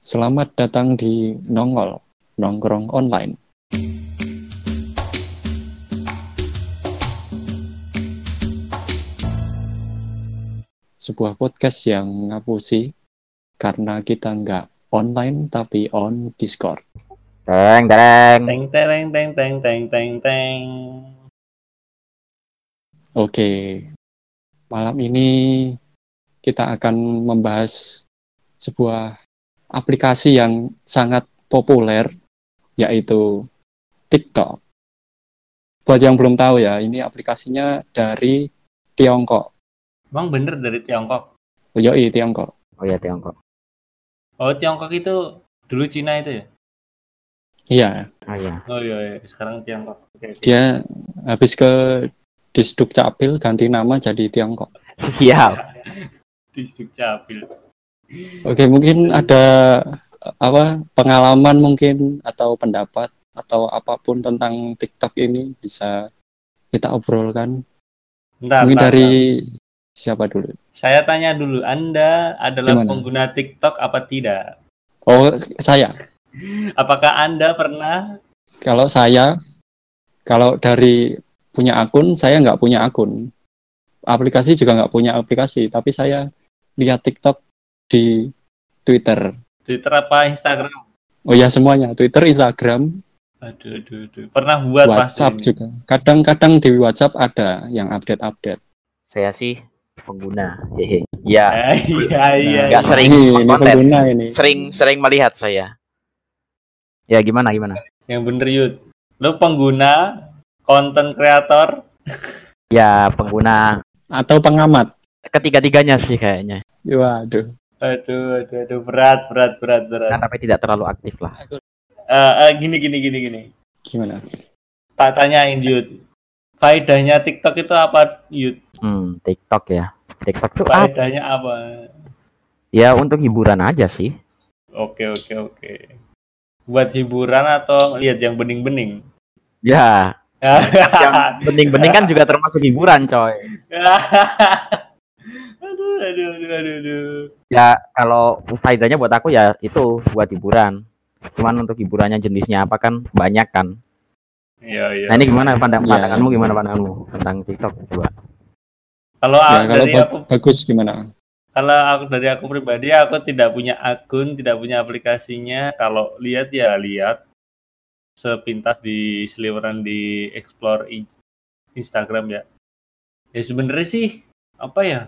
Selamat datang di Nongol, Nongkrong Online. Sebuah podcast yang ngapusi karena kita nggak online tapi on Discord. Teng teng. Teng teng teng teng teng teng teng. Oke, malam ini kita akan membahas sebuah aplikasi yang sangat populer, yaitu TikTok. Buat yang belum tahu ya, ini aplikasinya dari Tiongkok. Bang bener dari Tiongkok. Oh, yoi, Tiongkok. Oh ya Tiongkok. Oh Tiongkok itu dulu Cina itu ya? Iya, Oh ya. Oh iya, iya. sekarang Tiongkok. Oke, oke. dia habis ke Disduk Capil ganti nama jadi Tiongkok. Siap. Di Capil. Oke, mungkin ada eh, apa pengalaman mungkin atau pendapat atau apa pun tentang TikTok ini bisa kita obrolkan. Bentar, mungkin bentar, dari bentar. siapa dulu? Saya tanya dulu, Anda adalah Gimana? pengguna TikTok apa tidak? Oh, saya. Apakah Anda pernah? Kalau saya, kalau dari punya akun, saya nggak punya akun. Aplikasi juga nggak punya aplikasi, tapi saya lihat TikTok di Twitter. Twitter apa Instagram? Oh ya semuanya, Twitter, Instagram, Aduh, aduh, aduh. Pernah buat WhatsApp pasti juga. Kadang-kadang di WhatsApp ada yang update-update. Saya sih pengguna. Hehe. Ya. Iya, iya. Nggak iya. sering ini, pengguna ini. Sering sering melihat saya. Ya gimana gimana? Yang bener Yud. Lu pengguna, konten kreator, Ya pengguna Atau pengamat. ketiga-tiganya sih kayaknya. Waduh. Aduh, aduh, aduh, berat, berat, berat, berat. Nah, tapi tidak terlalu aktif lah. Eh, eh, gini, gini, gini, gini. Gimana? Tak tanyain Yud. Faedahnya TikTok itu apa, Yud? Hmm, TikTok ya. TikTok apa? Faedahnya apa? Ya untuk hiburan aja sih. Oke, oke, oke. Buat hiburan atau lihat yang bening-bening? Ya, yang bening-bening kan juga termasuk hiburan, coy. aduh, aduh, aduh, aduh, aduh. Ya kalau faedahnya buat aku ya itu buat hiburan. Cuman untuk hiburannya jenisnya apa kan banyak kan. Iya, iya. Nah ini gimana pandang Ya. pandanganmu gimana pandanganmu tentang TikTok coba? Kalau Ya, aku- kalau dari aku bagus gimana? kalau aku dari aku pribadi aku tidak punya akun tidak punya aplikasinya kalau lihat ya lihat sepintas di seliweran di explore in- Instagram ya ya sebenarnya sih apa ya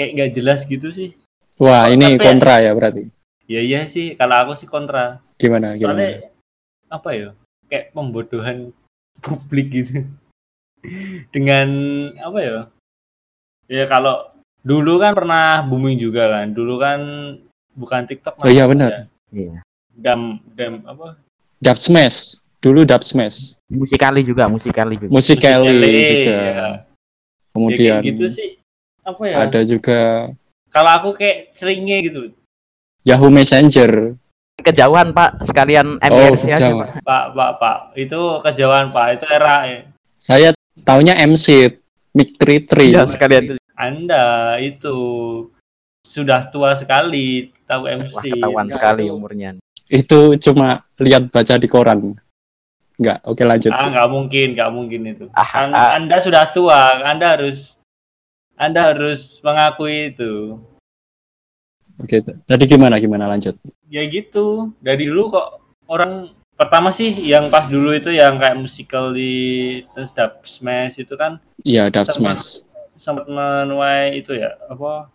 kayak nggak jelas gitu sih Wah, Oh, ini tapi- kontra ya berarti. ya iya sih kalau aku sih kontra Gimana? Gimana? soalnya apa ya kayak pembodohan publik gitu dengan apa ya ya kalau dulu kan pernah booming juga kan dulu kan bukan TikTok Oh iya, benar. ya. Iya. dam dam apa Dub Smash. Dulu Dub Smash. Musikali juga, musikali juga. Musikali Musikali, juga. ya. Ya, Kemudian kayak gitu sih apa ya ada juga kalau aku kayak seringnya gitu Yahoo Messenger. Kejauhan Pak, sekalian Oh, MRC aja kejauhan. Pak. pak pak pak itu kejauhan pak itu era ya. Saya taunya MC Mic 33. Iya sekalian. anda itu sudah tua sekali tahu Wah MC ketahuan Enggak, sekali itu- umurnya. Itu cuma lihat baca di koran. Enggak, oke lanjut. Ah, nggak mungkin, nggak mungkin itu. Ah, An- ah. Anda sudah tua, Anda harus Anda harus mengakui itu. Oke, tadi gimana gimana lanjut? Ya gitu. Dari dulu kok orang pertama sih yang pas dulu itu yang kayak musical di terus dub smash itu kan Iya, Dub. Smash. sempat menuai itu ya apa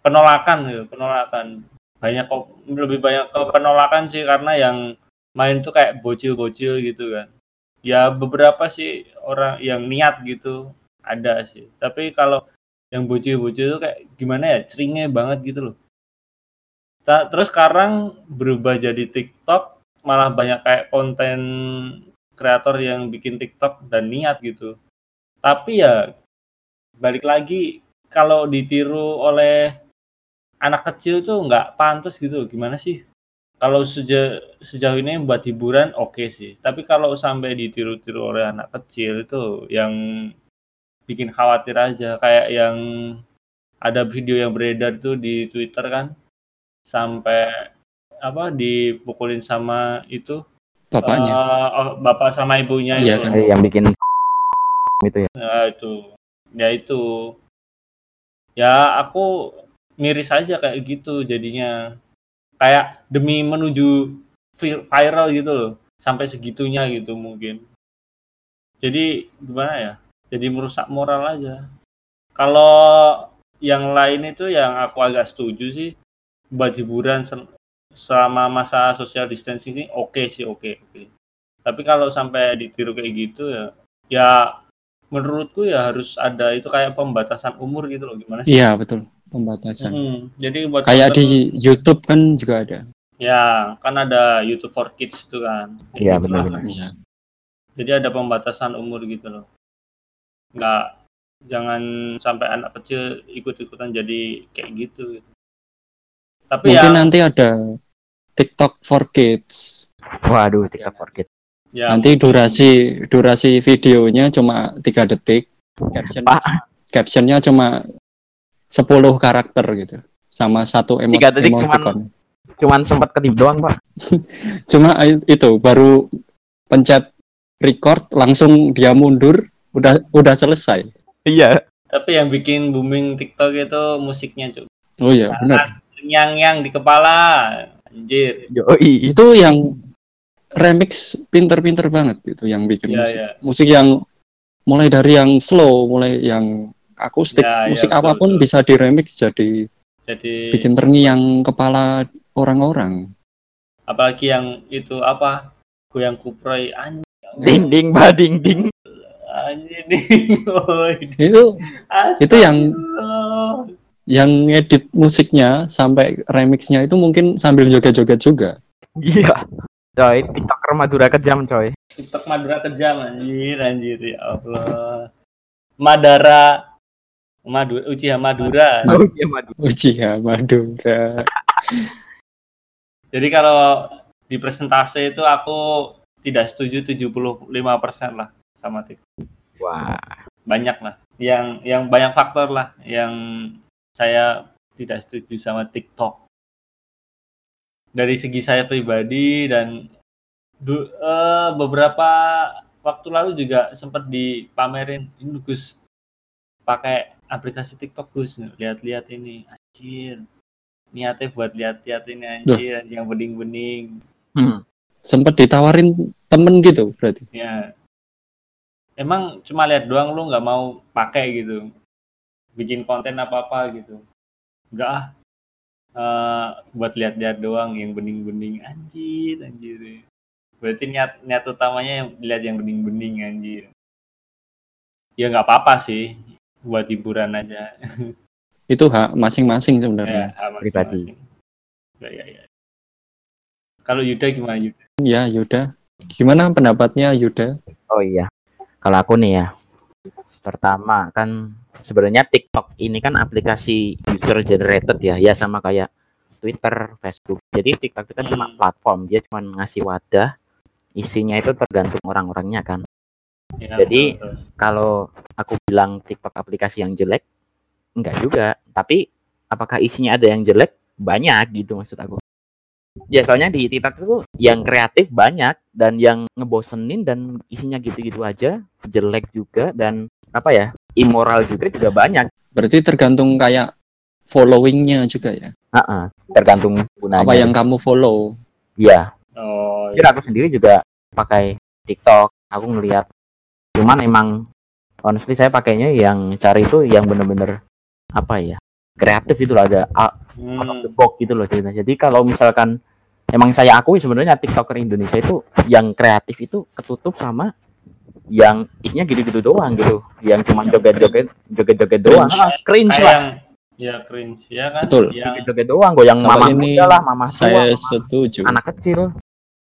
penolakan gitu, penolakan. Banyak kok lebih banyak ke penolakan sih karena yang main tuh kayak bocil-bocil gitu kan. Ya beberapa sih orang yang niat gitu ada sih. Tapi kalau yang bocil-bocil tuh kayak gimana ya, ceringnya banget gitu loh. Ta- terus sekarang berubah jadi TikTok, malah banyak kayak konten kreator yang bikin TikTok dan niat gitu. Tapi ya balik lagi kalau ditiru oleh anak kecil tuh nggak pantas gitu gimana sih kalau seja- sejauh ini buat hiburan oke sih tapi kalau sampai ditiru-tiru oleh anak kecil itu yang bikin khawatir aja kayak yang ada video yang beredar tuh di Twitter kan sampai apa dipukulin sama itu bapaknya. oh, bapak sama ibunya Iya itu. kan. Yang bikin itu ya. Nah, itu. Ya itu. Ya aku miris aja kayak gitu jadinya. Kayak demi menuju vi- viral gitu loh. Sampai segitunya gitu mungkin. Jadi gimana ya? Jadi merusak moral aja. Kalau yang lain itu yang aku agak setuju sih buat hiburan sel- selama masa social distancing sih oke sih oke oke. Tapi kalau sampai ditiru kayak gitu ya ya menurutku ya harus ada itu kayak pembatasan umur gitu loh gimana sih? Iya betul pembatasan. Hmm, jadi buat Kayak di YouTube kan juga ada. ya kan ada YouTube for Kids itu kan. Iya, gitu lah. benar-benar. Iya. Jadi ada pembatasan umur gitu loh. Nggak jangan sampai anak kecil ikut-ikutan jadi kayak gitu. gitu. Tapi Mungkin ya, nanti ada TikTok for Kids. Waduh, TikTok for kids. ya Nanti durasi durasi videonya cuma tiga detik. Caption Pak. captionnya cuma 10 karakter gitu. Sama satu emot Tiga detik emoticon. Cuman sempat ketip doang, Pak. Cuma itu baru pencet record langsung dia mundur udah udah selesai. Iya. tapi yang bikin booming TikTok itu musiknya cuy. Oh iya benar. Yang yang di kepala anjir. Yoi. Itu yang remix pinter-pinter banget itu yang bikin Iya, musik. iya. Musik yang mulai dari yang slow, mulai yang akustik, Ya, ya, musik betul, apa pun betul. bisa diremix jadi Jadi bikin terngiang kepala orang-orang. apalagi yang itu apa? Goyang kuproy anjir. Ding ding ba ding nih. Woi. Itu Itu yang- yang ngedit musiknya sampai remixnya itu mungkin sambil joget-joget juga. Iya. Coy, TikToker Madura kejam, coy. TikTok Madura kejam anjir anjir ya Allah. Madara Madura Uchiha Madura. Iya Madura. Uchiha Madura. Jadi kalau di presentase itu aku tidak setuju 75% lah sama TikTok. Wah. Banyak lah. Yang yang banyak faktor lah yang saya tidak setuju sama TikTok. Dari segi saya pribadi dan du- eh, beberapa waktu lalu juga sempat dipamerin ini Gus pakai aplikasi TikTok Gus lihat-lihat ini anjir niatnya buat lihat-lihat ini anjir yang bening-bening Hmm. Sempet ditawarin temen gitu berarti. ya emang cuma lihat doang lu nggak mau pakai gitu bikin konten apa apa gitu nggak ah Eh, buat lihat-lihat doang yang bening-bening anjir anjir berarti niat niat utamanya yang lihat yang bening-bening anjir ya nggak apa-apa sih buat hiburan aja Itu hak masing-masing ya, sebenarnya. masing-masing. Pribadi. ya, ya, ya. kalau Yuda gimana Yuda Ya, Yuda. Gimana pendapatnya Yuda? Oh iya. Kalau aku nih ya. Pertama kan sebenarnya TikTok ini kan aplikasi user generated ya. Ya sama kayak Twitter, Facebook. Jadi TikTok itu kan cuma Hmm. platform, dia cuma ngasih wadah. Isinya itu tergantung orang-orangnya kan. Ya, Jadi- betul. Kalau aku bilang TikTok aplikasi yang jelek, enggak juga. Tapi apakah isinya ada yang jelek? Banyak gitu maksud aku. Ya soalnya di TikTok itu yang kreatif banyak dan yang ngebosenin dan isinya gitu-gitu aja, jelek juga dan apa ya? immoral juga juga banyak. Berarti tergantung kayak followingnya juga ya. Heeh, tergantung gunanya. Apa yang kamu follow. Iya. oh Jujur aku sendiri juga pakai TikTok. Aku ngelihat cuman emang honestly saya pakainya yang cari itu yang bener-bener apa ya? kreatif itu loh ada out Hmm. of the box gitu loh ceritanya. Jadi kalau misalkan emang saya akui sebenarnya TikToker Indonesia itu yang kreatif itu ketutup sama yang isinya gitu-gitu doang gitu. Yang cuma joget-joget joget-joget doang. Cringe. Ah, cringe kayak lah. yang ya cringe ya kan Betul. yang Joget-joget doang gue yang mama ini muda lah, mama tua, Saya mama setuju. anak kecil.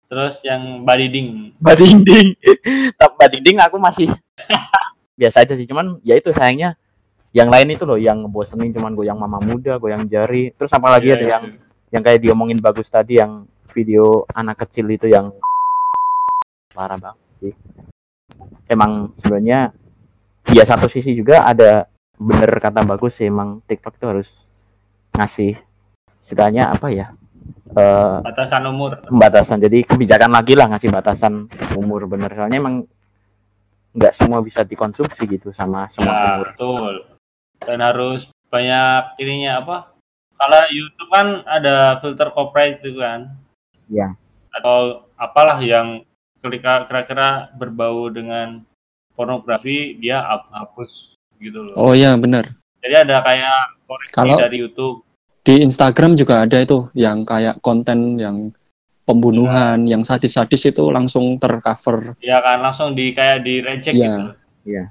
terus yang badiding Badinding. Tapi badinding aku masih biasa aja sih. Cuman ya itu sayangnya yang lain itu loh yang ngebosenin cuman goyang mama muda, goyang jari. Terus apalagi Iya, ada iya. yang yang kayak diomongin bagus tadi yang video anak kecil itu yang parah banget sih. Emang sebenarnya ya satu sisi juga ada bener kata bagus sih emang TikTok itu harus ngasih istilahnya apa ya eh batasan umur. pembatasan jadi kebijakan lagi lah ngasih batasan umur bener. Soalnya emang nggak semua bisa dikonsumsi gitu sama semua ya umur. betul. Dan harus banyak ininya apa kalau YouTube kan ada filter copyright itu kan Iya. atau apalah yang ketika kira-kira berbau dengan pornografi dia hap- hapus gitu loh Oh iya benar. jadi ada kayak koreksi Kalau- dari YouTube Di Instagram juga ada itu yang kayak konten yang pembunuhan, yang sadis-sadis itu langsung tercover. ya kan langsung di kayak di reject Iya. gitu Iya.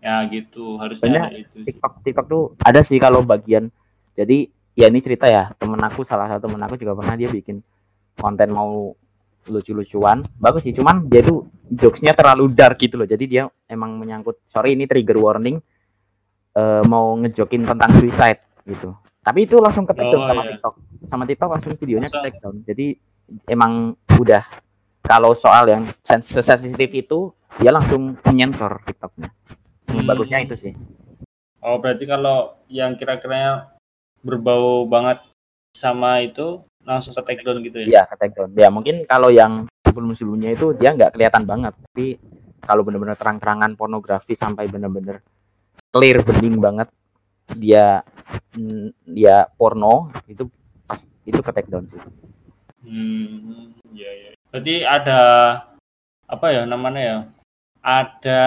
ya gitu harusnya Banyak ada itu TikTok TikTok tuh ada sih kalau bagian jadi ya ini cerita ya temen aku salah satu temen aku juga pernah dia bikin konten mau lucu-lucuan. Bagus sih cuman dia tuh jokesnya terlalu dark gitu loh. Jadi dia emang menyangkut sorry ini trigger warning eh, mau ngejokin tentang suicide gitu. Tapi itu langsung ke Oh, sama iya. TikTok. Sama TikTok langsung videonya ke Masa? take down jadi emang udah kalau soal yang sens- sensitif itu dia langsung menyensor TikToknya. Hmm. bagusnya itu sih. Oh berarti kalau yang kira-kiranya berbau banget sama itu langsung ke take down gitu ya? Iya, ke take down. Ya mungkin kalau yang sebelum-sebelumnya itu dia nggak kelihatan banget. Tapi kalau benar-benar terang-terangan pornografi sampai benar-benar clear bening banget dia mm, dia porno itu pas itu ke take down sih. Hmm, iya iya. Berarti ada apa ya namanya ya? Ada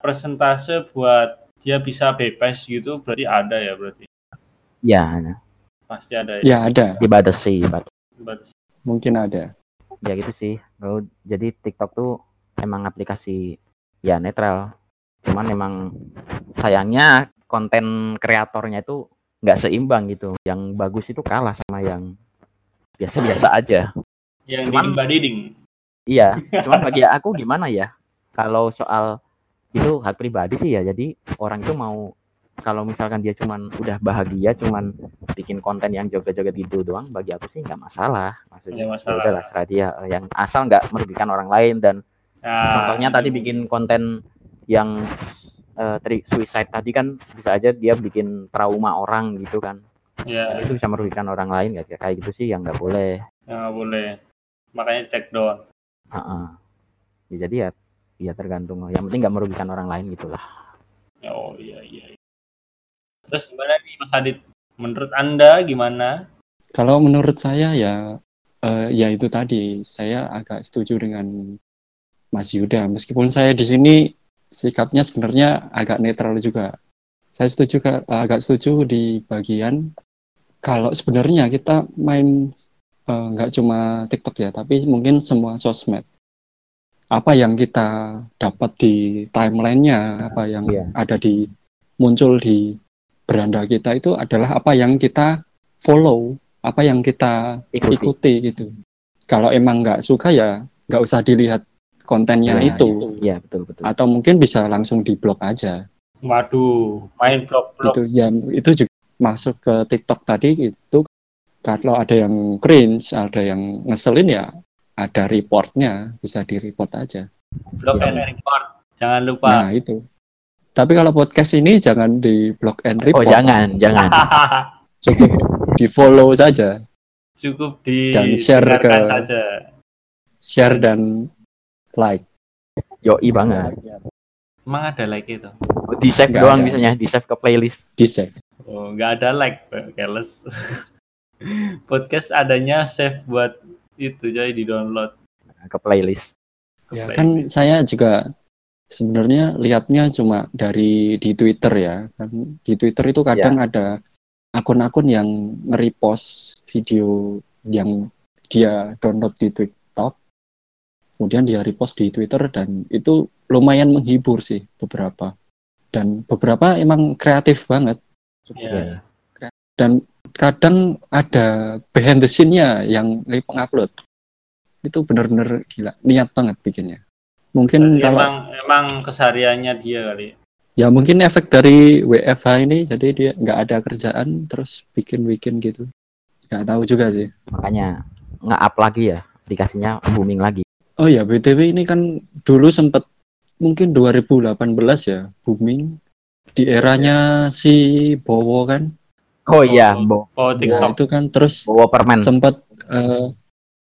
persentase buat dia bisa bebas gitu berarti ada ya berarti Ya, pasti ada ya. Ya ada, dibatasi, mungkin ada. ya gitu sih. Lalu, jadi TikTok tuh emang aplikasi ya netral. Cuman emang sayangnya konten kreatornya itu nggak seimbang gitu. Yang bagus itu kalah sama yang biasa-biasa aja. Yang Cuman- diding badiding. Iya, cuman bagi aku gimana ya? Kalau soal itu hak pribadi sih ya. Jadi orang itu mau kalau misalkan dia cuman udah bahagia cuman bikin konten yang joget-joget gitu doang bagi aku sih nggak masalah maksudnya Nggak masalah. ya udahlah serah dia yang asal nggak merugikan orang lain dan Nah, contohnya tadi bikin konten yang tri suicide tadi kan bisa aja dia bikin trauma orang gitu kan ya, itu bisa merugikan orang lain nggak kayak gitu sih yang nggak boleh ya nggak boleh. Makanya take down. Heeh. Ya, jadi ya ya tergantung yang penting nggak merugikan orang lain gitulah Oh iya iya. Terus gimana nih Mas Adit? Menurut Anda gimana? Kalau menurut saya ya, eh, ya itu tadi saya agak setuju dengan Mas Yuda. Meskipun saya di sini sikapnya sebenarnya agak netral juga. Saya setuju ka- agak setuju di bagian kalau sebenarnya kita main eh, nggak cuma TikTok ya, tapi mungkin semua sosmed. Apa yang kita dapat di timelinenya, apa yang Iya. ada di muncul di beranda kita itu adalah apa yang kita follow, apa yang kita ikuti ikuti gitu. Kalau emang nggak suka ya nggak usah dilihat kontennya Iya, itu, Iya betul betul. atau mungkin bisa langsung di blok aja. Waduh, main blog-blog. Itu ya itu juga masuk ke TikTok tadi itu kalau ada yang cringe, ada yang ngeselin ya ada reportnya, bisa di report aja. Blog Iya. and report. Jangan lupa. Nah itu. Tapi kalau podcast ini jangan di block and Oh report, jangan jangan. cukup di follow saja, Cukup di Dan share ke- saja. share dan like. Yoi banget. Emang ada like itu? Di save doang ada. misalnya di save ke playlist. Di save. Oh, nggak ada like, careless. Podcast adanya save buat itu jadi di download. ke playlist. Ya kan saya juga sebenarnya lihatnya cuma dari di Twitter ya. Kan di Twitter itu kadang ada akun-akun yang nge-repost video yang dia download di TikTok. Kemudian dia repost di Twitter dan itu lumayan menghibur sih beberapa. Dan beberapa emang kreatif banget Iya. dan kadang ada behind the scene-nya yang lagi pengupload. Itu bener-bener gila, niat banget bikinnya. Mungkin Berarti kalau emang emang kesehariannya dia kali. ya mungkin efek dari WFH ini jadi dia nggak ada kerjaan terus bikin-bikin gitu nggak tahu juga sih Makanya nge-up lagi ya aplikasinya booming lagi. oh ya btw ini kan dulu sempet mungkin 2018 ya booming di eranya si Bowo kan Oh iya, Oh. Bo Oh, ya TikTok. itu kan terus Bowo permen. sempet eh,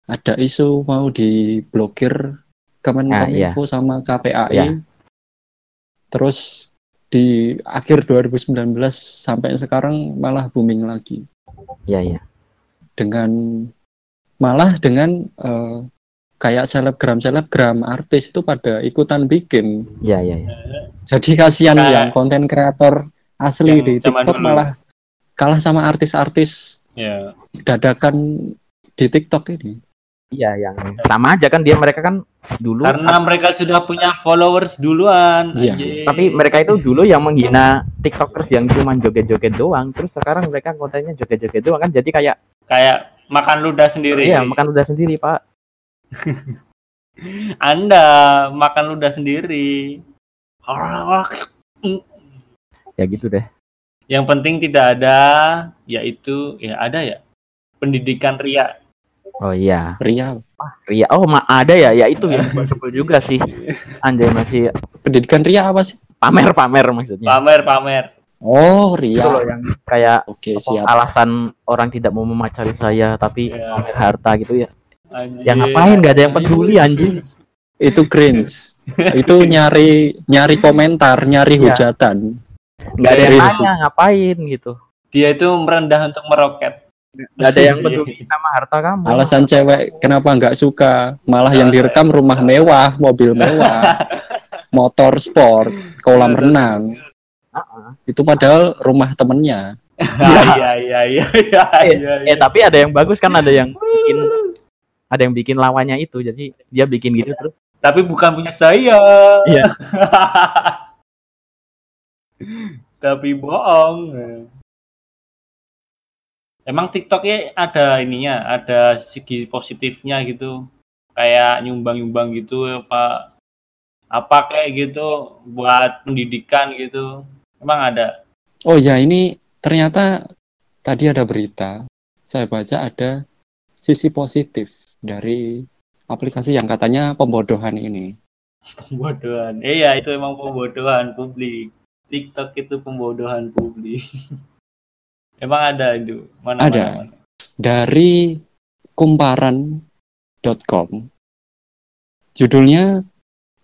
ada isu mau diblokir Kemenkominfo sama KPAI. Ya. Terus di akhir 2019 sampai sekarang malah booming lagi Iya, iya. dengan malah dengan eh, kayak selebgram selebgram artis itu pada ikutan bikin. Iya, iya, iya. Jadi kasihan Kayak- yang konten kreator asli Yang di TikTok dulu. malah kalah sama artis-artis Ya. dadakan di TikTok ini. Iya, yang sama aja kan dia mereka kan dulu Karena mereka sudah punya followers duluan. Iya. tapi mereka itu dulu yang menghina tiktokers yang cuma joget-joget doang terus sekarang mereka kontennya joget-joget doang kan jadi kayak kayak makan ludah sendiri. iya makan udah sendiri pak Anda makan ludah sendiri. ya gitu deh Yang penting tidak ada, yaitu ya ada ya pendidikan ria. Oh iya Ria, Ria oh ma ada ya ya itu yang sebel juga sih anjay masih pendidikan Ria apa sih? pamer pamer maksudnya Pamer pamer. Oh, itu loh Ria. yang kayak Oke, siap. alasan orang tidak mau memacari saya tapi Iya. pamer harta gitu ya Anjing. yang ngapain nggak ada yang peduli anjing Itu cringe. itu nyari nyari komentar, nyari Iya. hujatan. nggak ada yang nanya ngapain gitu Dia itu merendah untuk meroket. Nggak ada yang peduli sama harta kamu Alasan cewek kenapa nggak suka, malah yang direkam rumah mewah, mobil mewah, motor sport, kolam renang. Heeh. Itu padahal rumah temennya. Iya iya iya iya iya. Eh, iya, eh tapi ada yang bagus kan ada yang bikin ada yang bikin lawannya itu jadi dia bikin gitu terus Tapi bukan punya saya. Iya. Tapi bohong. Emang TikToknya ada ininya, ada segi positifnya gitu. Kayak nyumbang-nyumbang gitu apa apa kayak gitu buat pendidikan gitu. Emang ada. Oh ya, ini ternyata tadi ada berita. Saya baca ada sisi positif dari aplikasi yang katanya pembodohan ini. Pembodohan. Iya, itu emang pembodohan publik. TikTok itu pembodohan publik. emang ada itu? Mana Ada. mana, mana? Dari kumparan.com. Judulnya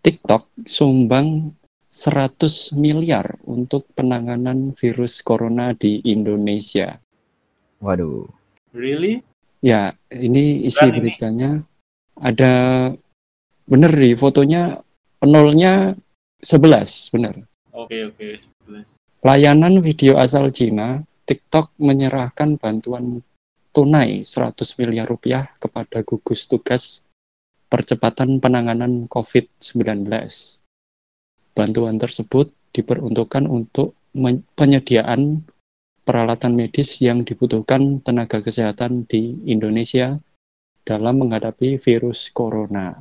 TikTok sumbang 100 miliar untuk penanganan virus corona di Indonesia. waduh Really? Ya, ini isi Bukan ini. beritanya ada bener di fotonya penolnya 11, bener. Oke, oke. sebelas. Layanan video asal Cina, TikTok menyerahkan bantuan tunai 100 miliar rupiah kepada gugus tugas percepatan penanganan COVID-19. Bantuan tersebut diperuntukkan untuk penyediaan peralatan medis yang dibutuhkan tenaga kesehatan di Indonesia dalam menghadapi virus corona.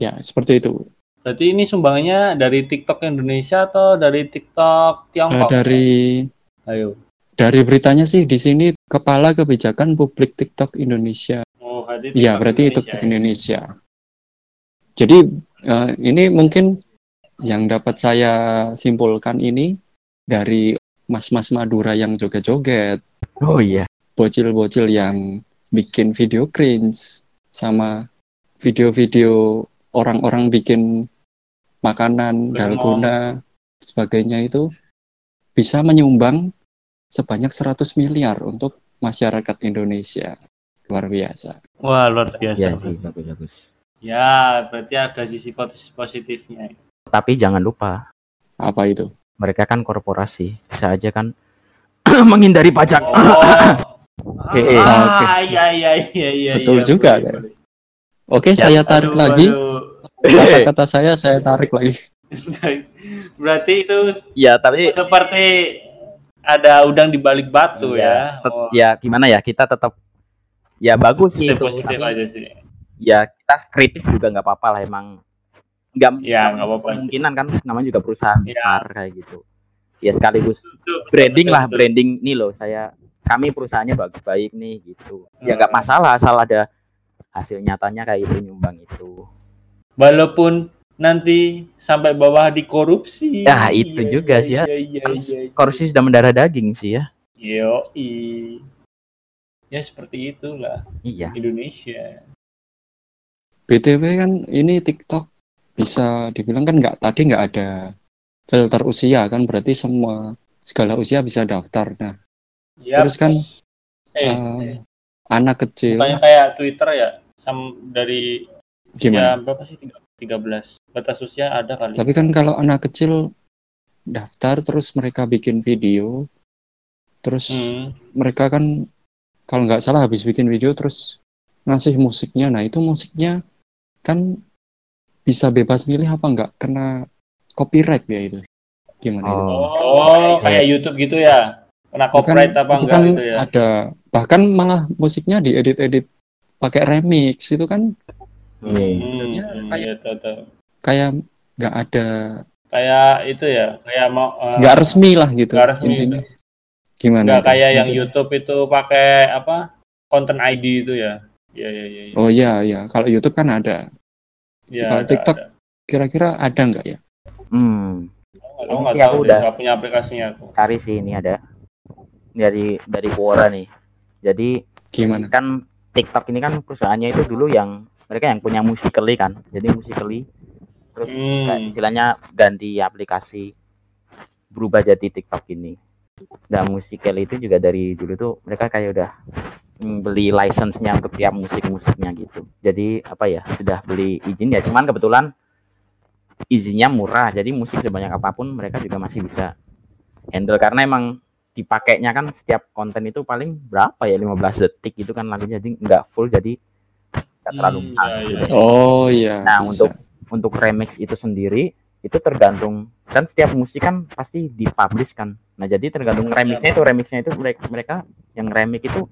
Ya, seperti itu. Berarti ini sumbangannya dari TikTok Indonesia atau dari TikTok Eh, Tiongkok? dari Ayo. Dari beritanya sih di sini Kepala Kebijakan Publik TikTok Indonesia. Oh, berarti Iya, TikTok berarti itu Indonesia. Indonesia. Jadi eh, ini mungkin yang dapat saya simpulkan ini dari mas-mas Madura yang joget-joget, oh iya bocil-bocil yang bikin video cringe, sama video-video orang-orang bikin makanan, dalgona, sebagainya itu bisa menyumbang sebanyak 100 miliar untuk masyarakat Indonesia. Luar biasa. Wah, luar biasa. iya sih bagus bagus Ya, berarti ada sisi posi- positifnya. tapi jangan lupa Apa itu? mereka kan korporasi bisa aja kan menghindari pajak Oh. Hehe. Ah, Oke, iya iya iya iya. Betul iya, juga, boleh, kan? boleh. Oke, Ya, saya tarik Aduh, lagi. Kata-kata saya saya tarik lagi. Berarti itu ya tapi seperti ada udang di balik batu Iya, ya. tet- Oh, ya gimana ya kita tetap ya bagus sih positif itu positif tapi aja sih. ya kita kritik juga nggak apa-apa lah emang nggak Ya, kemungkinan kan namanya juga perusahaan Ya. besar kayak gitu ya sekaligus Betul, betul, branding betul, lah betul. branding nih loh saya kami perusahaannya bagus baik nih gitu ya nggak Hmm. masalah asal ada hasil nyatanya kayak itu nyumbang itu Walaupun nanti sampai bawah dikorupsi. Ya, itu juga sih ya. Iya, iya, iya, iya. korupsi sudah mendarah daging sih ya Yoi. ya seperti itulah Iya. Indonesia. BTW kan ini TikTok bisa dibilang kan nggak tadi nggak ada filter usia kan berarti semua segala usia bisa daftar. Nah, Ya, terus kan eh, eh, anak kecil bukannya kayak Twitter ya, sam dari gimana? ya berapa sih 13 batas usia ada kali. Tapi kan kalau anak kecil daftar terus mereka bikin video, terus Hmm. mereka kan kalau nggak salah habis bikin video terus ngasih musiknya. Nah itu musiknya kan bisa bebas milih apa nggak kena copyright ya itu? Gimana itu? Oh. Oh, kayak YouTube gitu ya. Kena kan- copyright apa itu enggak kan gitu ya? ada bahkan malah musiknya diedit-edit pakai remix itu kan Iya. Hmm, sebenarnya hmm, kayak- iya, kayak nggak ada Kayak itu ya, kayak mau eh, nggak resmi lah gitu nggak resmi intinya. Gimana? nggak itu? kayak yang. YouTube itu pakai apa? Konten ID itu ya. Iya, iya, iya. iya. Oh iya iya kalau YouTube kan ada. Iya, kalau TikTok ada. Kira-kira ada nggak ya? Hmm. Aku nggak tahu udah- nggak punya aplikasinya aku. Cari sih ini ada dari dari Quora nih. Jadi Gimana? kan TikTok ini kan perusahaannya itu dulu yang mereka yang punya Musical.ly kan. Jadi Musical.ly terus kayak Hmm. istilahnya ganti aplikasi berubah jadi TikTok ini. Dan Musical.ly itu juga dari dulu tuh mereka kayak udah beli license-nya untuk tiap musik-musiknya gitu. Jadi apa ya sudah beli izin ya cuman kebetulan izinnya murah jadi musik sebanyak apa pun mereka juga masih bisa handle karena emang dipakainya kan setiap konten itu paling berapa ya 15 detik gitu kan lagunya jadi nggak full jadi nggak terlalu Hmm, mahal iya, gitu. iya. Oh iya. Nah, bisa. untuk untuk remix itu sendiri itu tergantung kan setiap musik kan pasti dipublish kan. Nah, jadi tergantung remixnya itu remixnya itu mereka mereka yang remix itu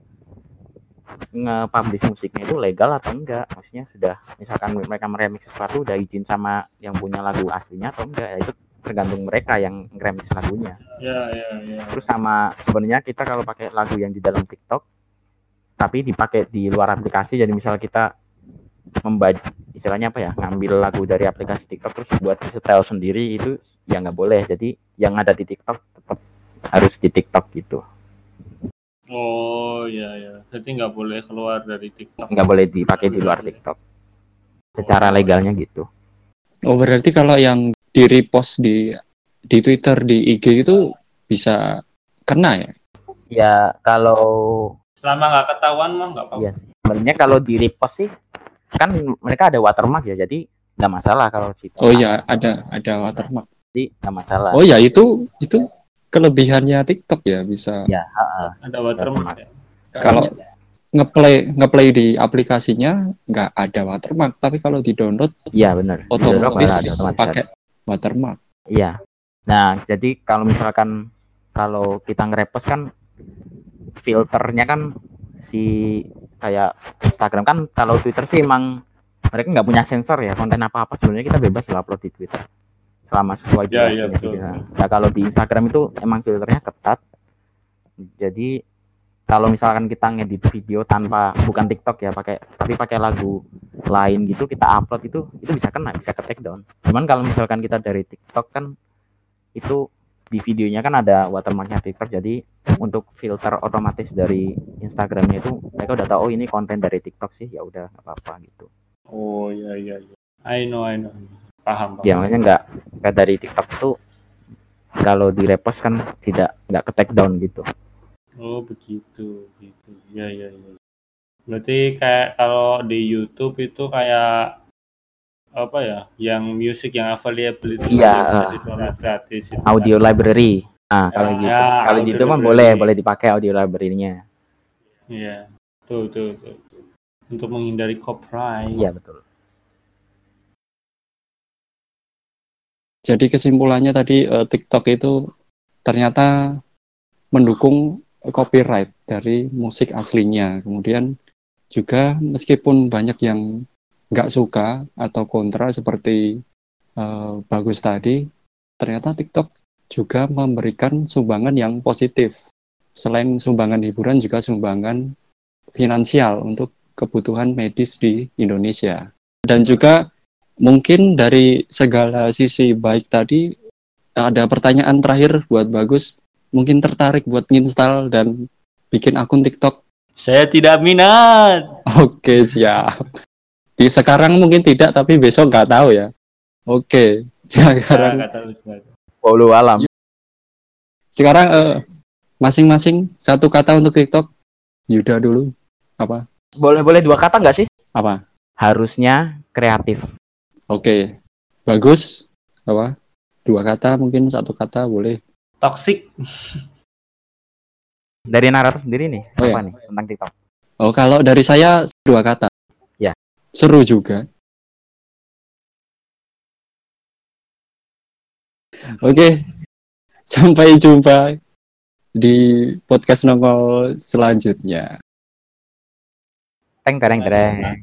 nge-publish musiknya itu legal atau enggak. Maksudnya sudah misalkan mereka meremix sesuatu udah izin sama yang punya lagu aslinya atau enggak. Ya, itu tergantung mereka yang ngeremix lagunya. Iya, iya, iya. Terus sama sebenarnya kita kalau pakai lagu yang di dalam TikTok tapi dipakai di luar aplikasi jadi misal kita membaca istilahnya apa ya ngambil lagu dari aplikasi TikTok terus buat setel sendiri itu ya nggak boleh jadi yang ada di TikTok tetap harus di TikTok gitu Oh, iya, iya. Jadi nggak boleh keluar dari TikTok. nggak boleh dipakai di luar TikTok secara legalnya gitu Oh berarti kalau yang di repost di di Twitter di IG itu bisa kena ya? ya kalau Selama nggak ketahuan mah nggak apa-apa. Iya. sebenarnya kalau di repost sih kan mereka ada watermark ya jadi nggak masalah kalau situ Oh iya ada ada watermark. jadi nggak masalah Oh ya itu itu kelebihannya TikTok ya bisa ya heeh. Ada watermark ya. kalau ngeplay ngeplay di aplikasinya nggak ada watermark tapi kalau di download iya benar otomatis pakai watermark. Iya. Nah, jadi kalau misalkan kalau kita nge-repost kan filternya kan si kayak Instagram kan kalau Twitter sih emang mereka nggak punya sensor ya konten apa-apa sebenarnya kita bebas lah upload di Twitter selama sesuai Ya, betul. gitu. Nah, kalau di Instagram itu emang filternya ketat. Jadi kalau misalkan kita ngedit video tanpa bukan TikTok ya pakai tapi pakai lagu lain gitu kita upload itu itu bisa kena bisa ke take down cuman kalau misalkan kita dari TikTok kan itu di videonya kan ada watermarknya TikTok jadi untuk filter otomatis dari Instagramnya itu mereka udah tahu oh ini konten dari TikTok sih ya udah nggak apa-apa gitu Oh, iya, iya, iya. I know, I know. Paham, paham. ya makanya nggak nggak dari TikTok tuh kalau di repost kan tidak nggak ke take down gitu Oh, begitu, gitu. Iya, iya, iya. Berarti kayak kalau di YouTube itu kayak apa ya? Yang musik yang available itu Iya, di-download gratis. itu. audio library nah kalau Ya, gitu ya, kalau audio gitu mah library. boleh boleh dipakai audio library-nya Iya. Tuh, tuh, tuh. Untuk menghindari copyright. iya betul Jadi kesimpulannya tadi eh, TikTok itu ternyata mendukung copyright dari musik aslinya. Kemudian juga meskipun banyak yang nggak suka atau kontra seperti eh, bagus tadi, ternyata TikTok juga memberikan sumbangan yang positif. Selain sumbangan hiburan juga sumbangan finansial untuk kebutuhan medis di Indonesia. Dan juga mungkin dari segala sisi baik tadi ada pertanyaan terakhir buat Bagus. Mungkin tertarik buat nginstal dan bikin akun TikTok Saya tidak minat. Oke, siap. Di sekarang mungkin tidak, tapi besok nggak tahu ya. Oke, sekarang nggak tahu juga. Walau alam. sekarang eh, masing-masing satu kata untuk TikTok. Yuda dulu. Apa? Boleh boleh dua kata nggak sih? Apa? Harusnya kreatif. Oke. Bagus. Apa? Dua kata mungkin satu kata boleh. Toxic. Dari narator sendiri nih, Oh, apa iya. nih tentang TikTok? Oh, kalau dari saya dua kata. Seru juga. Oke. Sampai jumpa di podcast nongol selanjutnya. Teng tereng tereng.